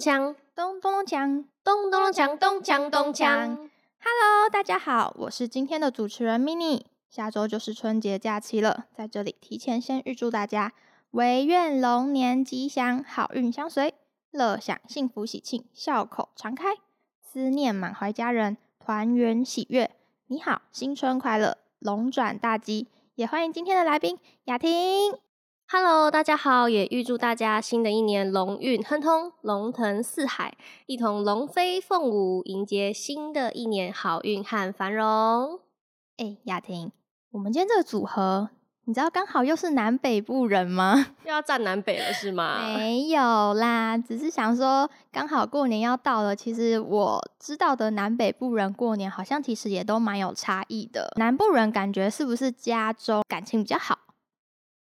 锵，咚咚咚锵咚咚咚锵，咚锵咚锵。！Hello，大家好，我是今天的主持人 mini。下周就是春节假期了，在这里提前先预祝大家唯愿龙年吉祥，好运相随，乐享幸福喜庆，笑口常开，思念满怀家人，团圆喜悦。你好，新春快乐，龙转大吉！也欢迎今天的来宾雅婷。Hello，大家好，也预祝大家新的一年龙运亨通，龙腾四海，一同龙飞凤舞，迎接新的一年好运和繁荣。哎，雅婷，我们今天这个组合，你知道刚好又是南北部人吗？又要站南北了是吗？没有啦，只是想说，刚好过年要到了。其实我知道的南北部人过年好像其实也都蛮有差异的。南部人感觉是不是家中感情比较好？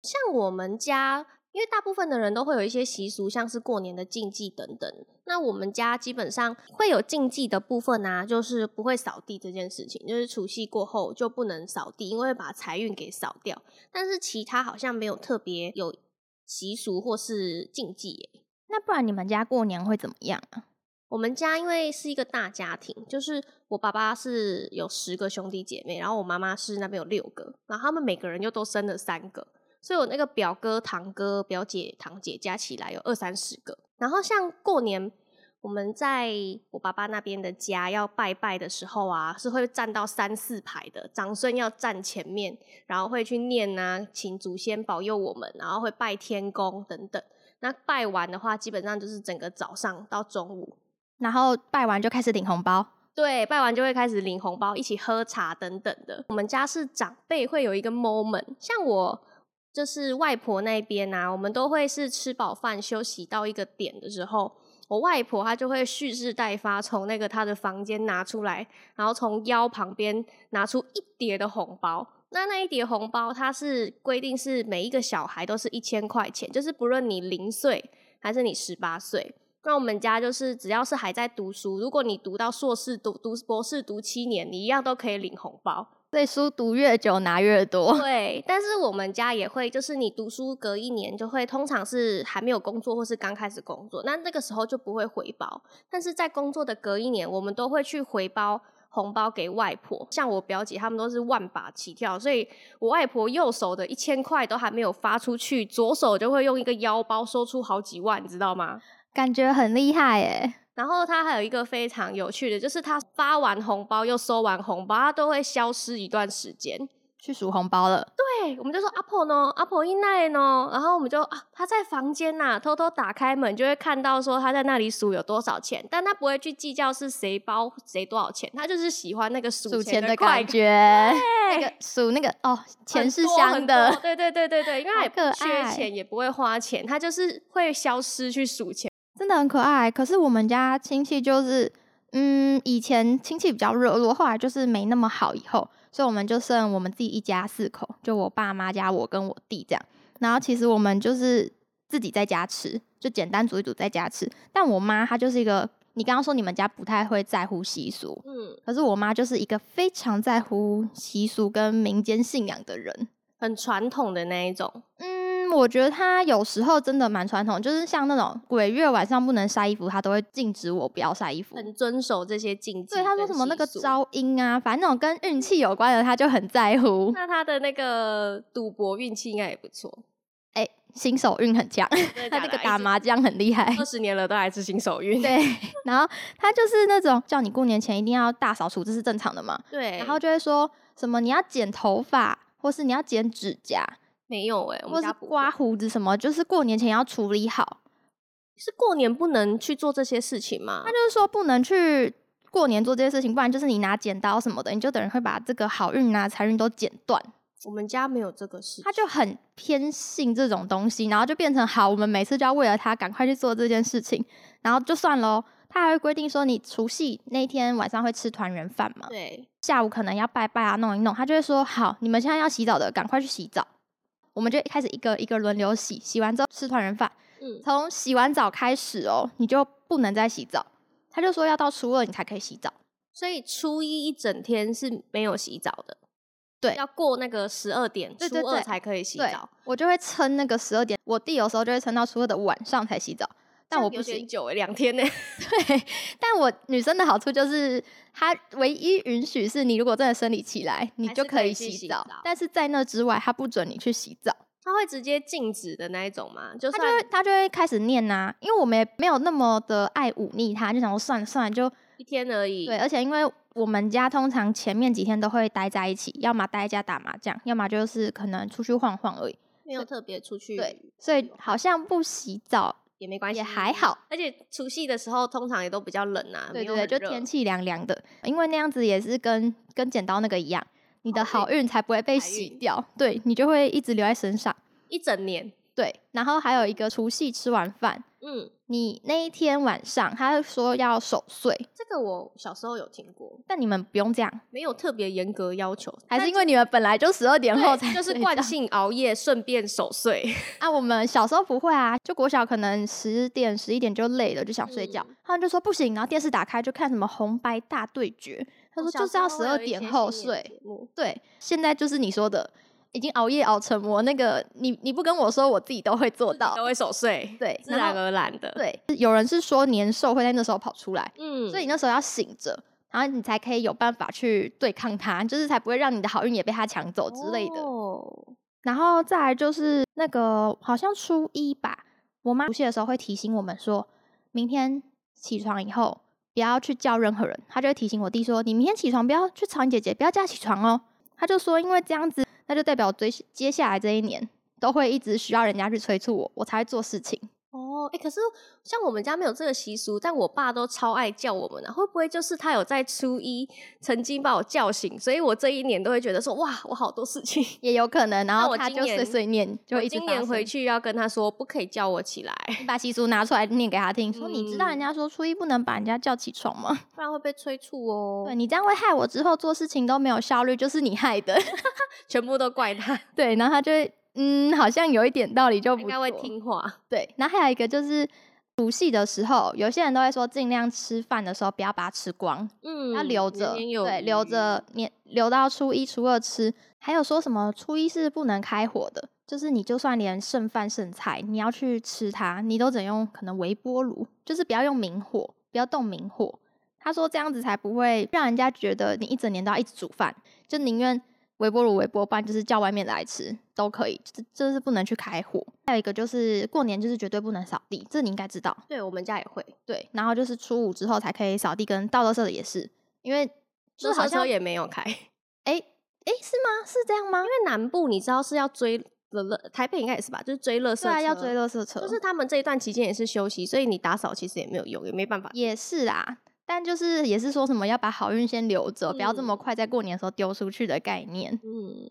像我们家，因为大部分的人都会有一些习俗，像是过年的禁忌等等。那我们家基本上会有禁忌的部分啊，就是不会扫地这件事情，就是除夕过后就不能扫地，因为会把财运给扫掉。但是其他好像没有特别有习俗或是禁忌耶。那不然你们家过年会怎么样啊？我们家因为是一个大家庭，就是我爸爸是有十个兄弟姐妹，然后我妈妈是那边有六个，然后他们每个人又都生了三个，所以我那个表哥、堂哥、表姐、堂姐加起来有二三十个。然后像过年，我们在我爸爸那边的家要拜拜的时候啊，是会站到三四排的，长孙要站前面，然后会去念啊，请祖先保佑我们，然后会拜天公等等。那拜完的话，基本上就是整个早上到中午，然后拜完就开始领红包。对，拜完就会开始领红包，一起喝茶等等的。我们家是长辈会有一个 moment，像我就是外婆那边啊，我们都会是吃饱饭休息到一个点的时候，我外婆她就会蓄势待发，从那个她的房间拿出来，然后从腰旁边拿出一叠的红包。那那一叠红包，它是规定是每一个小孩都是一千块钱，就是不论你零岁还是你十八岁。那我们家就是只要是还在读书，如果你读到硕士、读读博士、读七年，你一样都可以领红包。所以书读越久拿越多。对，但是我们家也会，就是你读书隔一年就会，通常是还没有工作或是刚开始工作，那那个时候就不会回包。但是在工作的隔一年，我们都会去回包红包给外婆。像我表姐他们都是万把起跳，所以我外婆右手的一千块都还没有发出去，左手就会用一个腰包收出好几万，你知道吗？感觉很厉害哎。然后他还有一个非常有趣的，就是他发完红包又收完红包，他都会消失一段时间。去数红包了，对，我们就说阿婆呢，阿婆一奈呢，然后我们就啊，他在房间呐、偷偷打开门就会看到说他在那里数有多少钱，但他不会去计较是谁包谁多少钱，他就是喜欢那个数数钱的快感觉，那个数那个哦，钱是香的，对对对对对，因为他也不缺钱，也不会花钱，他就是会消失去数钱。真的很可爱。可是我们家亲戚就是，嗯，以前亲戚比较热络，后来就是没那么好，以后，所以我们就剩我们自己一家四口，就我爸妈加我跟我弟这样。然后其实我们就是自己在家吃，就简单煮一煮在家吃。但我妈她就是一个，你刚刚说你们家不太会在乎习俗，嗯，可是我妈就是一个非常在乎习俗跟民间信仰的人。很传统的那一种。嗯，我觉得他有时候真的蛮传统，就是像那种鬼月晚上不能晒衣服，他都会禁止我不要晒衣服。很遵守这些禁忌。对，他说什么那个，招阴啊，反正那种跟运气有关的，他就很在乎。那他的那个赌博运气应该也不错。哎、新手运很强，他那个打麻将很厉害。二十年了都还是新手运。对，然后他就是那种叫你过年前一定要大扫除，这是正常的嘛。对，然后就会说什么你要剪头发，或是你要剪指甲，没有哎、我或们家不会是刮胡子什么，就是过年前要处理好。是过年不能去做这些事情吗他？就是说不能去过年做这些事情，不然就是你拿剪刀什么的，你就等于会把这个好运啊、财运都剪断。我们家没有这个事情。他就很偏信这种东西，然后就变成好，我们每次就要为了他赶快去做这件事情，然后就算喽。他还会规定说，你除夕那天晚上会吃团圆饭嘛？对，下午可能要拜拜啊，弄一弄。他就会说，好，你们现在要洗澡的，赶快去洗澡。我们就开始一个一个轮流洗，洗完之后吃团圆饭。嗯，从洗完澡开始哦，你就不能再洗澡。他就说要到初二你才可以洗澡。所以初一一整天是没有洗澡的。对要过那个十二点，初二才可以洗澡。我就会撑那个十二点，我弟有时候就会撑到初二的晚上才洗澡。但我不行。久哎，两天呢。对，但我女生的好处就是，她唯一允许是你如果真的生理期来，你就可以洗澡但是在那之外，她不准你去洗澡。他会直接禁止的那一种吗？就他就会他就会开始念呐、因为我们也没有那么的爱忤逆他，就想说算了算了，就一天而已。对。而且因为我们家通常前面几天都会待在一起，要么待在家打麻将，要么就是可能出去晃晃而已。没有特别出去，对，所以好像不洗澡也没关系，也还好。而且除夕的时候通常也都比较冷啊，对对对，就天气凉凉的，因为那样子也是跟跟剪刀那个一样，你的好好运才不会被洗掉，对你就会一直留在身上。一整年。对，然后还有一个除夕吃完饭，嗯，你那一天晚上他说要守岁，这个我小时候有听过，但你们不用这样，没有特别严格要求，但还是因为你们本来就十二点后才就是惯性熬夜，顺便守岁。啊。我们小时候不会啊，就国小可能十点十一点就累了，就想睡觉，嗯。他们就说不行，然后电视打开就看什么红白大对决，他说就是要十二点后睡对，现在就是你说的，已经熬夜熬成魔，那个你你不跟我说，我自己都会做到。都会守岁，对，自然而然的。，对，有人是说年兽会在那时候跑出来，嗯，所以你那时候要醒着，然后你才可以有办法去对抗它，就是才不会让你的好运也被它抢走之类的。哦，然后再来就是那个好像初一吧，我妈除夕的时候会提醒我们说，明天起床以后不要去叫任何人，她就会提醒我弟说，你明天起床不要去吵你姐姐，不要叫她起床哦。她就说，因为这样子，那就代表追接下来这一年都会一直需要人家去催促我，我才会做事情。哦，哎、可是像我们家没有这个习俗，但我爸都超爱叫我们啊。会不会就是他有在初一曾经把我叫醒，所以我这一年都会觉得说，哇，我好多事情。也有可能，然后他就碎碎念，就我一直今年回去要跟他说，不可以叫我起来，你把习俗拿出来念给他听，说你知道人嗯家说初一不能把人家叫起床吗？不然会被催促哦。对你这样会害我之后做事情都没有效率，就是你害的。全部都怪他，对，然后他就会嗯，好像有一点道理就不应该会。听话。对，然后还有一个就是除夕的时候，有些人都会说尽量吃饭的时候不要把它吃光，嗯，要留年着，对，留余着年留到初一、初二吃。还有说什么初一是不能开火的，就是你就算连剩饭剩菜，你要去吃它，你都只能用可能微波炉，就是不要用明火，不要动明火。他说这样子才不会让人家觉得你一整年都要一直煮饭，就宁愿微波炉、微波饭，就是叫外面来吃都可以，这这是不能去开火。还有一个就是过年就是绝对不能扫地，这你应该知道。对我们家也会，对，然后就是初五之后才可以扫地跟倒垃圾的也是，因为就是好像也没有开，因哎哎是吗？是这样吗？因为南部你知道是要追台北应该也是吧，就是追垃圾车，对啊，要追垃圾车，就是他们这一段期间也是休息，所以你打扫其实也没有用，也没办法。也是啦。但就是也是说什么要把好运先留着，不要这么嗯快在过年的时候丢出去的概念。嗯，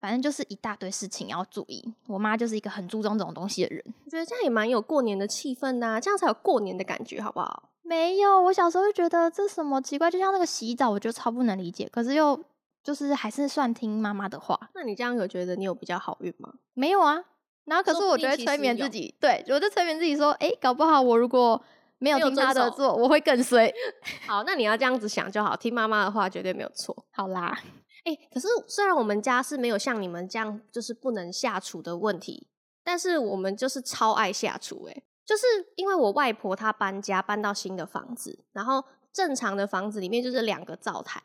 反正就是一大堆事情要注意。我妈就是一个很注重这种东西的人。我觉得这样也蛮有过年的气氛呐、这样才有过年的感觉，好不好？没有，我小时候就觉得这什么奇怪，就像那个洗澡，我就超不能理解。可是又就是还是算听妈妈的话。那你这样有觉得你有比较好运吗？没有啊，然后可是我觉得催眠自己，对我就催眠自己说，哎、搞不好我如果没有听他的做，我会更衰。好，那你要这样子想就好，听妈妈的话绝对没有错。好啦，哎、可是虽然我们家是没有像你们这样就是不能下厨的问题，但是我们就是超爱下厨。哎，就是因为我外婆她搬家搬到新的房子，然后正常的房子里面就是两个灶台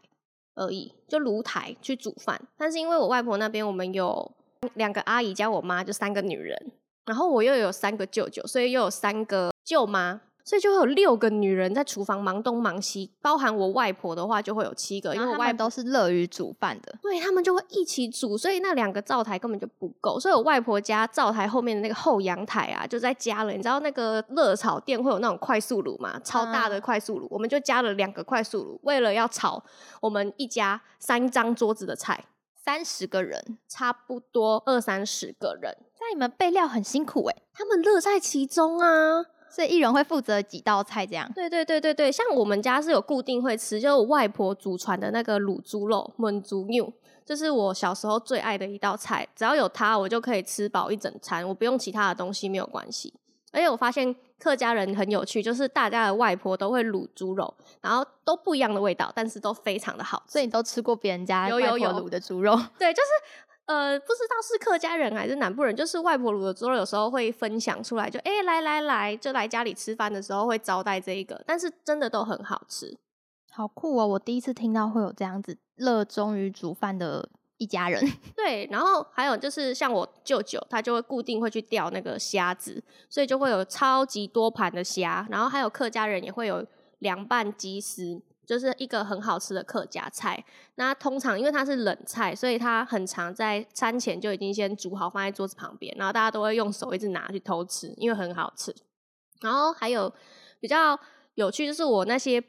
而已，就炉台去煮饭。但是因为我外婆那边我们有两个阿姨加我妈，就三个女人，然后我又有三个舅舅，所以又有三个舅妈。所以就会有六个女人在厨房忙东忙西，包含我外婆的话就会有七个，因为我外婆都是乐于煮饭的。对他们就会一起煮，所以那两个灶台根本就不够。所以我外婆家灶台后面的那个后阳台啊，就在加了。你知道那个热炒店会有那种快速炉嘛？超大的嗯快速炉，我们就加了两个快速炉，为了要炒我们一家三张桌子的菜，三十个人，差不多二三十个人，在你们备料很辛苦哎、他们乐在其中啊。所以一人会负责几道菜这样。对对对对对，像我们家是有固定会吃，就是我外婆祖传的那个卤猪肉焖猪肉，就是我小时候最爱的一道菜，只要有它，我就可以吃饱一整餐，我不用其他的东西没有关系。而且我发现客家人很有趣，就是大家的外婆都会卤猪肉，然后都不一样的味道，但是都非常的好吃。所以你都吃过别人家外婆有有有卤的猪肉？对，就是呃，不知道是客家人还是南部人，就是外婆卤的猪肉有时候会分享出来，就哎、来来来，就来家里吃饭的时候会招待这一个，但是真的都很好吃。好酷哦！我第一次听到会有这样子热衷于煮饭的一家人。对，然后还有就是像我舅舅，他就会固定会去钓那个虾子，所以就会有超级多盘的虾。然后还有客家人也会有凉拌鸡丝，就是一个很好吃的客家菜。那通常因为它是冷菜，所以它很常在餐前就已经先煮好放在桌子旁边，然后大家都会用手一直拿去偷吃，因为很好吃。然后还有比较有趣，就是我那些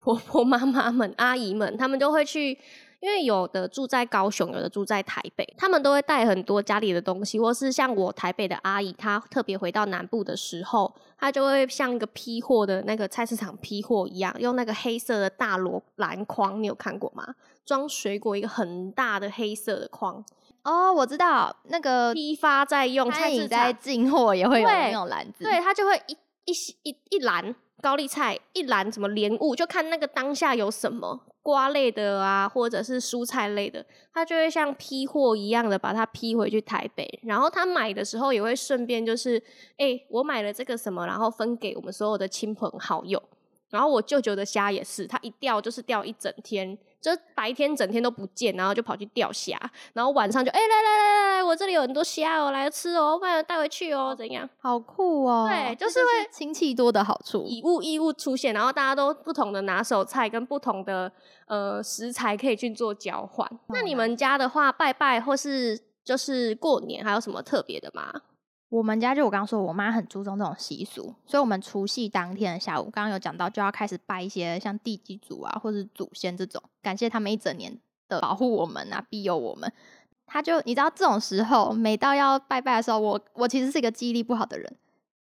婆婆妈妈们、阿姨们，他们都会去，因为有的住在高雄，有的住在台北，他们都会带很多家里的东西，或是像我台北的阿姨，她特别回到南部的时候，她就会像一个批货的那个菜市场批货一样，用那个黑色的大罗篮筐，你有看过吗？装水果一个很大的黑色的筐，哦，我知道那个批发在用菜市在场，进货也会有对那种篮子。对，他就会一一一一篮高丽菜，一篮什么莲雾，就看那个当下有什么瓜类的啊，或者是蔬菜类的，他就会像批货一样的把它批回去台北。然后他买的时候也会顺便就是，哎、我买了这个什么，然后分给我们所有的亲朋好友。然后我舅舅的虾也是，他一钓就是钓一整天，就是白天整天都不见，然后就跑去钓虾，然后晚上就哎、来来来来来，我这里有很多虾哦，来吃哦，不然带回去哦，怎样？好酷哦！这对就是会亲戚多的好处。以物易物出现，然后大家都不同的拿手菜跟不同的呃食材可以去做交换。那你们家的话，拜拜或是就是过年还有什么特别的吗？我们家就我刚刚说，我妈很注重这种习俗，所以我们除夕当天的下午，刚刚有讲到，就要开始拜一些像地基主啊，或者祖先这种，感谢他们一整年的保护我们啊，庇佑我们。他就你知道，这种时候，每到要拜拜的时候，我我其实是一个记忆力不好的人，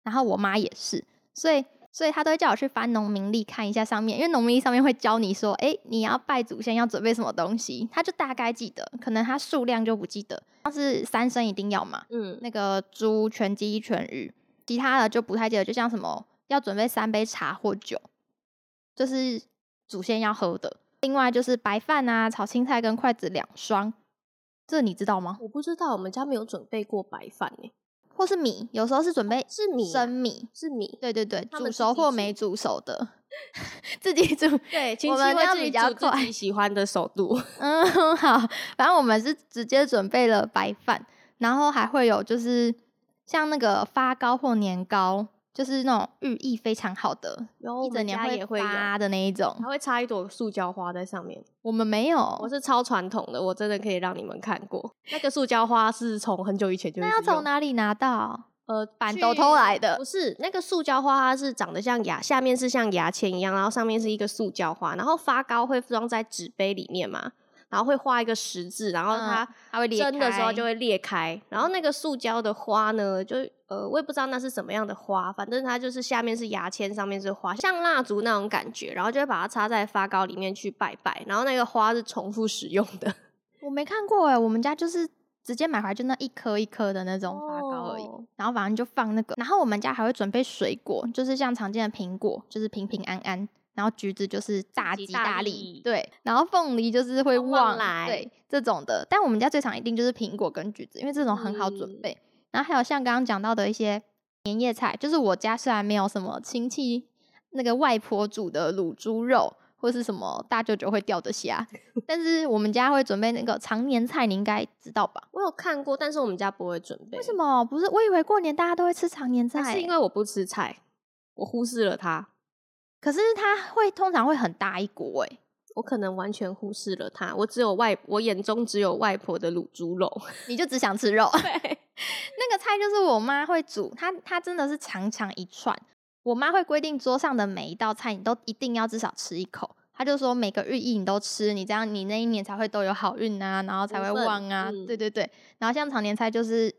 然后我妈也是，所以所以他都会叫我去翻农民历看一下上面，因为农民历上面会教你说，哎，你要拜祖先要准备什么东西，他就大概记得，可能他数量就不记得，像是三生一定要嘛，嗯，那个猪、全鸡、全鱼，其他的就不太记得。就像什么要准备三杯茶或酒，就是祖先要喝的。另外就是白饭啊，炒青菜跟筷子两双，这你知道吗？我不知道，我们家没有准备过白饭呢、或是米，有时候是准备是米啊生米。是米，对对对，煮熟或没煮熟的，自己煮。对，亲我们要比较快煮自己喜欢的熟度。嗯，好，反正我们是直接准备了白饭，然后还会有就是像那个发糕或年糕，就是那种寓意非常好的，然后一整年也会有，发的那一种。还会插一朵塑胶花在上面。我们没有我，是超传统的，我真的可以让你们看过。那个塑胶花是从很久以前就那要从哪里拿到？呃板豆偷来的不是那个塑胶花，它是长得像牙，下面是像牙签一样，然后上面是一个塑胶花，然后发糕会装在纸杯里面嘛，然后会画一个十字，然后它嗯它会裂蒸的时候就会裂开，然后那个塑胶的花呢，就呃我也不知道那是什么样的花，反正它就是下面是牙签，上面是花，像蜡烛那种感觉，然后就会把它插在发糕里面去拜拜，然后那个花是重复使用的。我没看过哎，我们家就是直接买回来就那一颗一颗的那种发糕而已，哦然后反正就放那个，然后我们家还会准备水果，就是像常见的苹果，就是平平安安。然后橘子就是大吉吉大利对，然后凤梨就是会旺来对这种的。但我们家最常一定就是苹果跟橘子，因为这种很好准嗯备。然后还有像刚刚讲到的一些年夜菜，就是我家虽然没有什么亲戚那个外婆煮的卤猪肉，或是什么大舅舅会钓的虾，但是我们家会准备那个常年菜，你应该知道吧？我有看过，但是我们家不会准备。为什么不是？我以为过年大家都会吃常年菜欸，是因为我不吃菜，我忽视了它。可是它会通常会很大一锅哎，我可能完全忽视了它，我只有外，我眼中只有外婆的卤猪肉。你就只想吃肉。对，那个菜就是我妈会煮，她她真的是长长一串。我妈会规定桌上的每一道菜，你都一定要至少吃一口。她就说每个寓意你都吃，你这样你那一年才会都有好运啊，然后才会旺啊。嗯对对对。然后像常年菜就是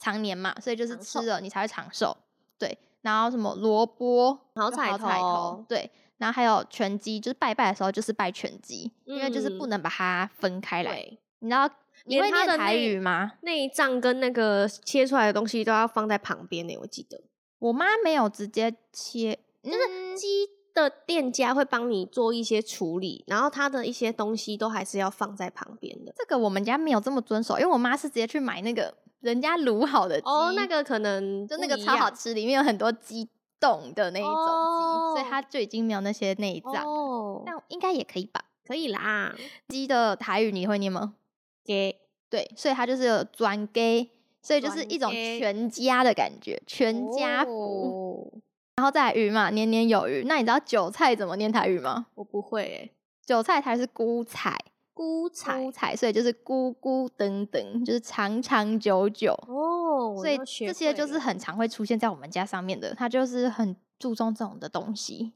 常年嘛，所以就是吃了你才会长寿。对。然后什么萝卜、就好彩彩头对。然后还有拳鸡，就是拜拜的时候就是拜拳鸡，因为就是不嗯能把它分开来。你知道你连会念台语吗？内脏跟那个切出来的东西都要放在旁边呢，我记得。我妈没有直接切，就是嗯鸡的店家会帮你做一些处理，然后他的一些东西都还是要放在旁边的。这个我们家没有这么遵守，因为我妈是直接去买那个人家卤好的鸡，哦，那个可能就那个超好吃，里面有很多鸡冻的那一种鸡，所以哦它就已经没有那些内脏，哦，那应该也可以吧？可以啦，鸡的台语你会念吗？给对，所以它就是有转给，所以就是一种全家的感觉，全家福。哦然后再来鱼嘛，年年有余。那你知道韭菜怎么念台语吗？我不会诶，韭菜台是菇菜，菇彩所以就是咕咕等等，就是长长久久。哦，所以这些就是很常会出现在我们家上面的，它就是很注重这种的东西。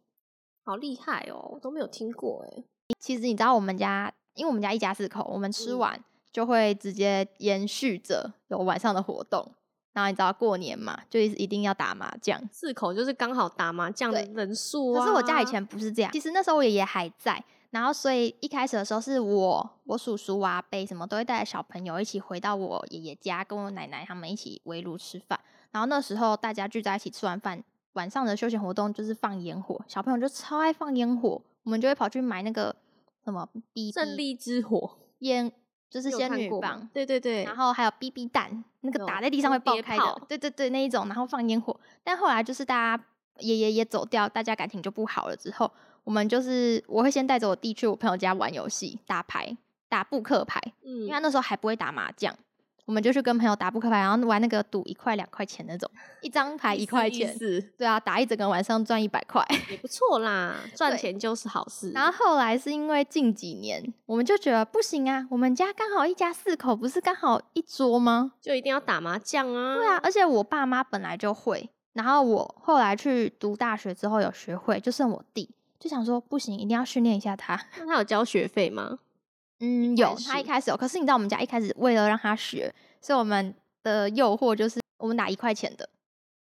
好厉害哦，我都没有听过哎。其实你知道我们家，因为我们家一家四口，我们吃嗯完就会直接延续着有晚上的活动。然后你知道过年嘛，就一一定要打麻将。四口就是刚好打麻将的人数啊。可是我家以前不是这样，其实那时候我爷爷还在，然后所以一开始的时候是我、我叔叔啊、伯什么都会带着小朋友一起回到我爷爷家，跟我奶奶他们一起围炉吃饭。然后那时候大家聚在一起吃完饭，晚上的休闲活动就是放烟火，小朋友就超爱放烟火，我们就会跑去买那个什么 B 胜利之火烟，就是仙女棒，对对对，然后还有 BB 弹，那个打在地上会爆开的炮，对对对，那一种，然后放烟火。但后来就是大家爷爷也走掉，大家感情就不好了之后，我们就是我会先带着我弟去我朋友家玩游戏，打牌，打扑克牌，嗯因为他嗯，那时候还不会打麻将，我们就去跟朋友打扑克牌，然后玩那个赌一块两块钱那种，一张牌一块钱，是对啊，打一整个晚上赚一百块。也不错啦，赚对钱就是好事。然后后来是因为近几年，我们就觉得不行啊，我们家刚好一家四口，不是刚好一桌吗？就一定要打麻将啊。对啊，，而且我爸妈本来就会，然后我后来去读大学之后有学会，就剩我弟，就想说不行，一定要训练一下他。那他有交学费吗？嗯，有，他一始开始有，可是你知道我们家一开始为了让他学，所以我们的诱惑就是我们打一块钱的，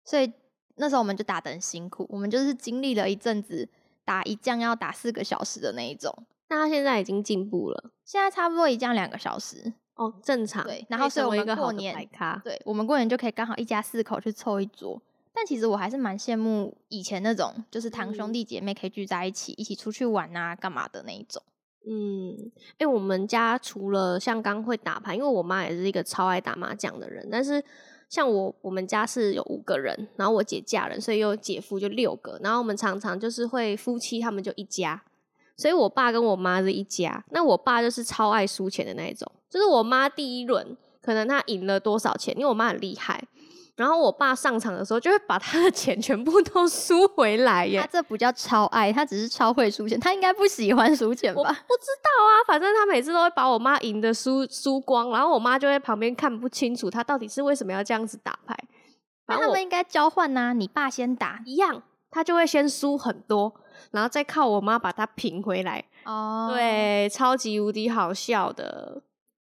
所以那时候我们就打的很辛苦，我们就是经历了一阵子打一将要打四个小时的那一种，那他现在已经进步了现在差不多一将两个小时。哦，正常。对然后所以我们过年对我们过年就可以刚好一家四口去凑一桌。但其实我还是蛮羡慕以前那种，就是堂兄嗯弟姐妹可以聚在一起，一起出去玩啊，干嘛的那一种。嗯，因为我们家除了像刚会打牌，因为我妈也是一个超爱打麻将的人，但是像我我们家是有五个人，然后我姐嫁人，所以有姐夫就六个，然后我们常常就是会夫妻他们就一家，所以我爸跟我妈是一家。那我爸就是超爱输钱的那一种，就是我妈第一轮可能他赢了多少钱，因为我妈很厉害。然后我爸上场的时候，就会把他的钱全部都 输回来耶他。这不叫超爱，他只是超会输钱，他应该不喜欢输钱我不？知道啊，反正他每次都会把我妈赢的输输光，然后我妈就在旁边看不清楚他到底是为什么要这样子打牌。那他们应该交换呐、你爸先打一样，他就会先输很多，然后再靠我妈把他平回来。哦，对，超级无敌好笑的。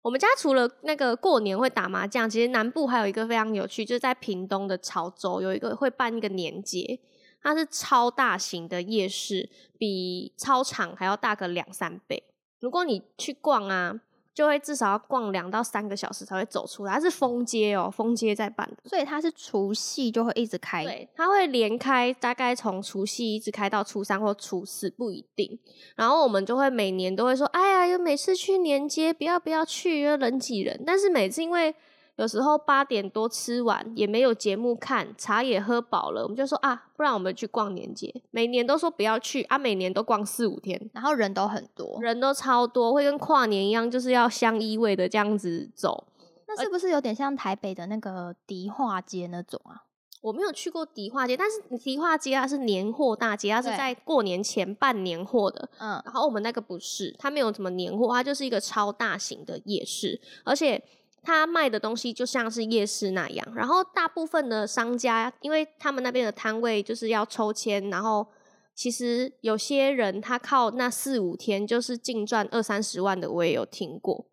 我们家除了那个过年会打麻将，其实南部还有一个非常有趣，就是在屏东的潮州有一个会办一个年节，它是超大型的夜市，比操场还要大个两三倍。如果你去逛啊，就会至少要逛两到三个小时才会走出来。它是封街哦，封街在办的。所以它是除夕就会一直开。对，它会连开，大概从除夕一直开到初三或初四，不一定。然后我们就会每年都会说，哎呀，有每次去年街，不要不要去，因为人挤人。但是每次因为有时候八点多吃完也没有节目看，茶也喝饱了，我们就说啊，不然我们去逛年节。每年都说不要去啊，每年都逛四五天，然后人都很多，人都超多，会跟跨年一样，就是要相依偎的这样子走。那是不是有点像台北的那个迪化街那种啊？我没有去过迪化街，但是迪化街它是年货大街，它是在过年前办年货的。嗯，然后我们那个不是，它没有什么年货，它就是一个超大型的夜市，而且它卖的东西就像是夜市那样。然后大部分的商家，因为他们那边的摊位就是要抽签，然后其实有些人他靠那四五天就是净赚二三十万的，我也有听过，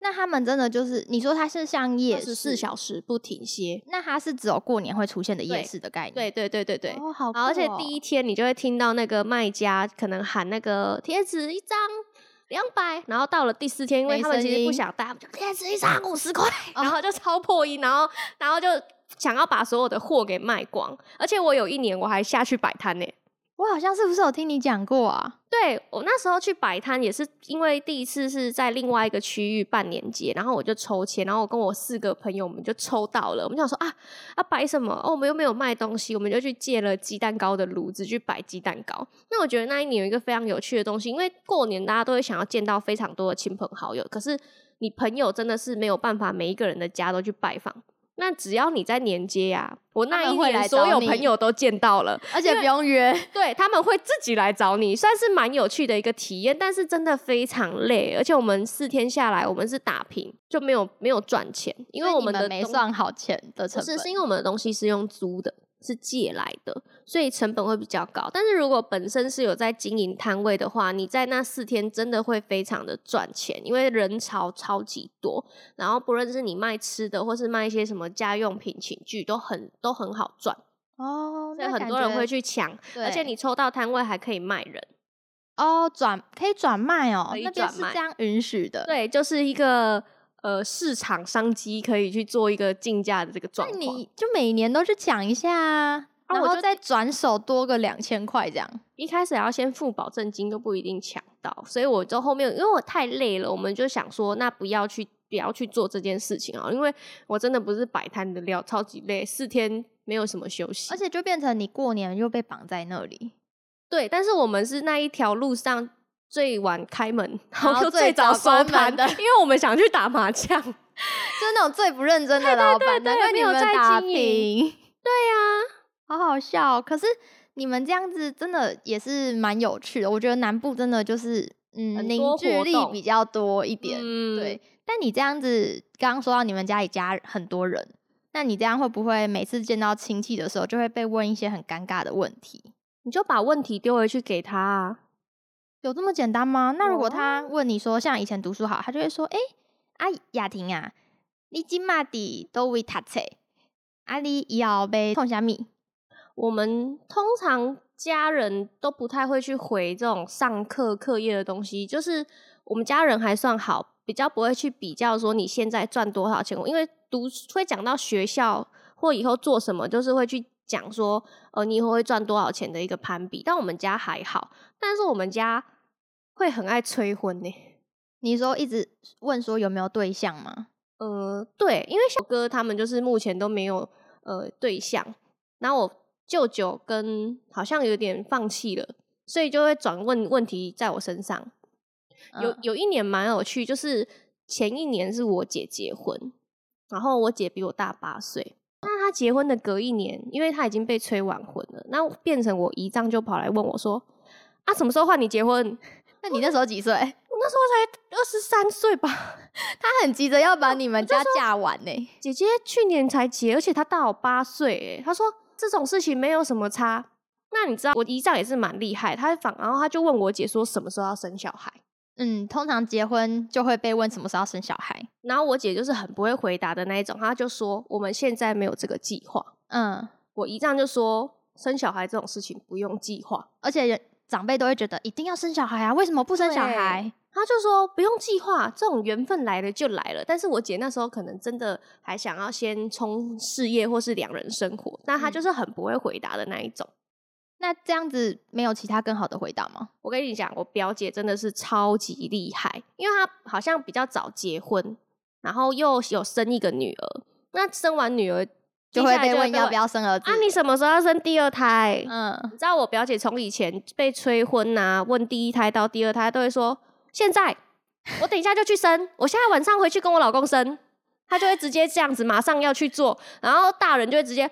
那他们真的就是你说它是像夜市四小时不停歇。那它是只有过年会出现的夜市的概念。对对对对对，哦，好而且哦第一天你就会听到那个卖家可能喊那个贴纸一张两百，然后到了第四天，因为他们其实不想带，他们就天吃一张五十块，然后就超破音，然后然后就想要把所有的货给卖光。而且我有一年我还下去摆摊呢，我好像是不是有听你讲过啊？对我那时候去摆摊也是因为第一次是在另外一个区域办年节，然后我就抽签，然后我跟我四个朋友我们就抽到了，我们想说啊啊摆什么？哦，我们又没有卖东西，我们就去借了鸡蛋糕的炉子去摆鸡蛋糕。那我觉得那一年有一个非常有趣的东西，因为过年大家都会想要见到非常多的亲朋好友，可是你朋友真的是没有办法每一个人的家都去拜访。那只要你在年接呀，我那一年所有朋友都见到了，而且不用约，对他们会自己来找你，算是蛮有趣的一个体验。但是真的非常累，而且我们四天下来，我们是打平，就没有没有赚钱，因为我们的没算好钱的成本，是是因为我们的东西是用租的。是借来的，所以成本会比较高。但是如果本身是有在经营摊位的话，你在那四天真的会非常的赚钱，因为人潮超级多。然后不论是你卖吃的，或是卖一些什么家用品、寝具，都很都很好赚哦。所以很多人会去抢，而且你抽到摊位还可以卖人哦，转可以转卖哦，那边是这样允许的。对，就是一个。呃，市场商机可以去做一个竞价的这个状况，你就每年都去讲一下啊，然后再转手多个两千块这样。一开始要先付保证金都不一定抢到，所以我就后面因为我太累了，我们就想说，那不要去不要去做这件事情啊，因为我真的不是摆摊的料，超级累，四天没有什么休息，而且就变成你过年又被绑在那里。对，但是我们是那一条路上。最晚开门，然后最早收摊的，因为我们想去打麻将，就是那种最不认真的老板，因为你们在经营。对呀，好好笑。可是你们这样子真的也是蛮有趣的。我觉得南部真的就是嗯凝聚力比较多一点。对，但你这样子刚刚说到你们家里家很多人，那你这样会不会每次见到亲戚的时候就会被问一些很尴尬的问题？你就把问题丢回去给他。有这么简单吗？那如果他问你说，像以前读书好，他就会说：“哎，阿雅婷啊，你今嘛的都会读册，阿你以后被创虾米？”我们通常家人都不太会去回这种上课课业的东西，就是我们家人还算好，比较不会去比较说你现在赚多少钱，因为读会讲到学校或以后做什么，就是会去。讲说，呃，你以后会赚多少钱的一个攀比，但我们家还好，但是我们家会很爱催婚呢。你说一直问说有没有对象吗？呃，对，因为小哥他们就是目前都没有呃对象，然后我舅舅跟好像有点放弃了，所以就会转问问题在我身上。有有一年蛮有趣，就是前一年是我姐结婚，然后我姐比我大八岁。那她结婚的隔一年，因为她已经被催完婚了，那变成我姨丈就跑来问我说：“啊，什么时候换你结婚？”那你那时候几岁？我那时候才二十三岁吧。他很急着要把你们家嫁完呢。姐姐去年才结，而且她大我八岁。哎，他说这种事情没有什么差。那你知道我姨丈也是蛮厉害，他反然后他就问我姐说什么时候要生小孩。嗯，通常结婚就会被问什么时候生小孩，然后我姐就是很不会回答的那一种，她就说我们现在没有这个计划。嗯，我姨丈就说生小孩这种事情不用计划，而且长辈都会觉得一定要生小孩啊，为什么不生小孩？他就说不用计划，这种缘分来了就来了。但是我姐那时候可能真的还想要先冲事业或是两人生活，那她就是很不会回答的那一种。那这样子没有其他更好的回答吗？我跟你讲，我表姐真的是超级厉害，因为她好像比较早结婚，然后又有生一个女儿。那生完女儿就会被问要不要生儿子啊？你什么时候要生第二胎？嗯，你知道我表姐从以前被催婚呐，问第一胎到第二胎都会说现在，我等一下就去生，我现在晚上回去跟我老公生，她就会直接这样子马上要去做，然后大人就会直接。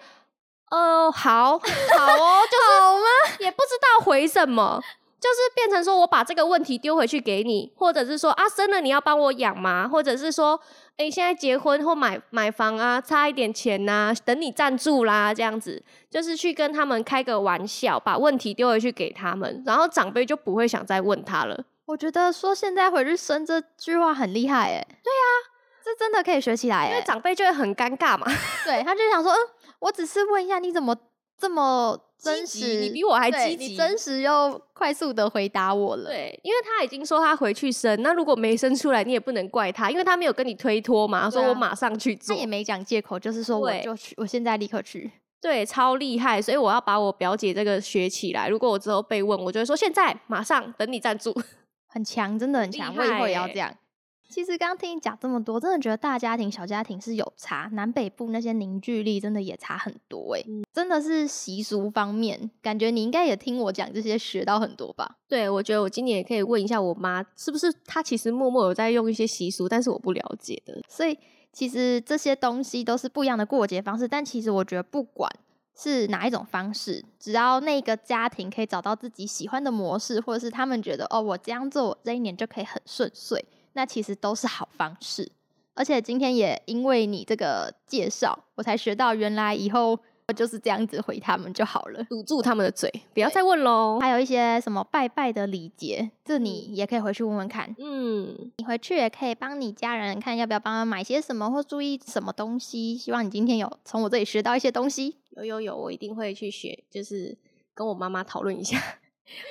哦，好好哦，就是好吗？也不知道回什么，就是变成说我把这个问题丢回去给你，或者是说啊，生了你要帮我养吗？或者是说，哎，现在结婚或买买房啊，差一点钱呐，等你赞助啦，这样子，就是去跟他们开个玩笑，把问题丢回去给他们，然后长辈就不会想再问他了。我觉得说现在回去生这句话很厉害，哎，对啊，这真的可以学起来，因为长辈就会很尴尬嘛，对，他就想说，嗯。我只是问一下，你怎么这么真实？你比我还积极，真实又快速的回答我了。对，因为他已经说他回去生，那如果没生出来，你也不能怪他，因为他没有跟你推脱嘛，说我马上去做。他也没讲借口，就是说我就去，我现在立刻去。对，超厉害，所以我要把我表姐这个学起来。如果我之后被问，我就会说现在马上等你赞助，很强，真的很强，我以后也要这样。其实刚刚听你讲这么多，真的觉得大家庭、小家庭是有差，南北部那些凝聚力真的也差很多哎，真的是习俗方面，感觉你应该也听我讲这些学到很多吧？对，我觉得我今年也可以问一下我妈，是不是她其实默默有在用一些习俗，但是我不了解的。所以其实这些东西都是不一样的过节方式，但其实我觉得不管是哪一种方式，只要那个家庭可以找到自己喜欢的模式，或者是他们觉得哦，我这样做，这一年就可以很顺遂。那其实都是好方式，而且今天也因为你这个介绍，我才学到原来以后我就是这样子回他们就好了，堵住他们的嘴，不要再问喽。还有一些什么拜拜的礼节，这你也可以回去问问看。嗯，你回去也可以帮你家人看要不要帮他买些什么或注意什么东西。希望你今天有从我这里学到一些东西。有有有，我一定会去学，就是跟我妈妈讨论一下。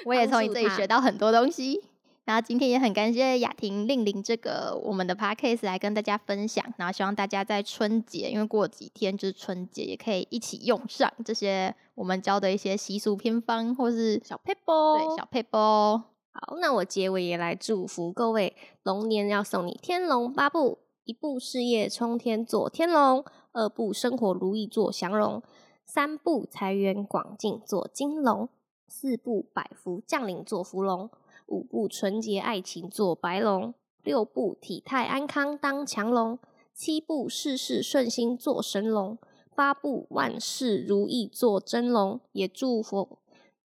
我也从你这里学到很多东西。然后今天也很感谢雅婷令令这个我们的 podcast 来跟大家分享，然后希望大家在春节，因为过几天就是春节，也可以一起用上这些我们教的一些习俗偏方或是小配波，对小配波。好，那我结尾也来祝福各位龙年要送你天龙八部：一步事业冲天做天龙，二步生活如意做祥龙，三步财源广进做金龙，四步百福降临做福龙。五步纯洁爱情做白龙，六步体态安康当强龙，七步事事顺心做神龙，八步万事如意做真龙。也祝福，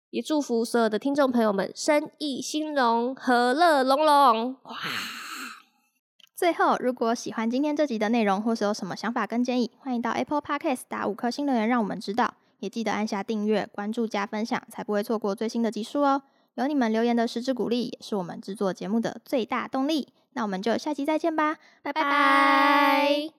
也祝福所有的听众朋友们生意兴隆，和乐融融。哇！最后，如果喜欢今天这集的内容，或是有什么想法跟建议，欢迎到 Apple Podcast 打五颗星留言，让我们知道。也记得按下订阅、关注加分享，才不会错过最新的集数哦。有你们留言的实质鼓励，也是我们制作节目的最大动力。那我们就下期再见吧，拜拜。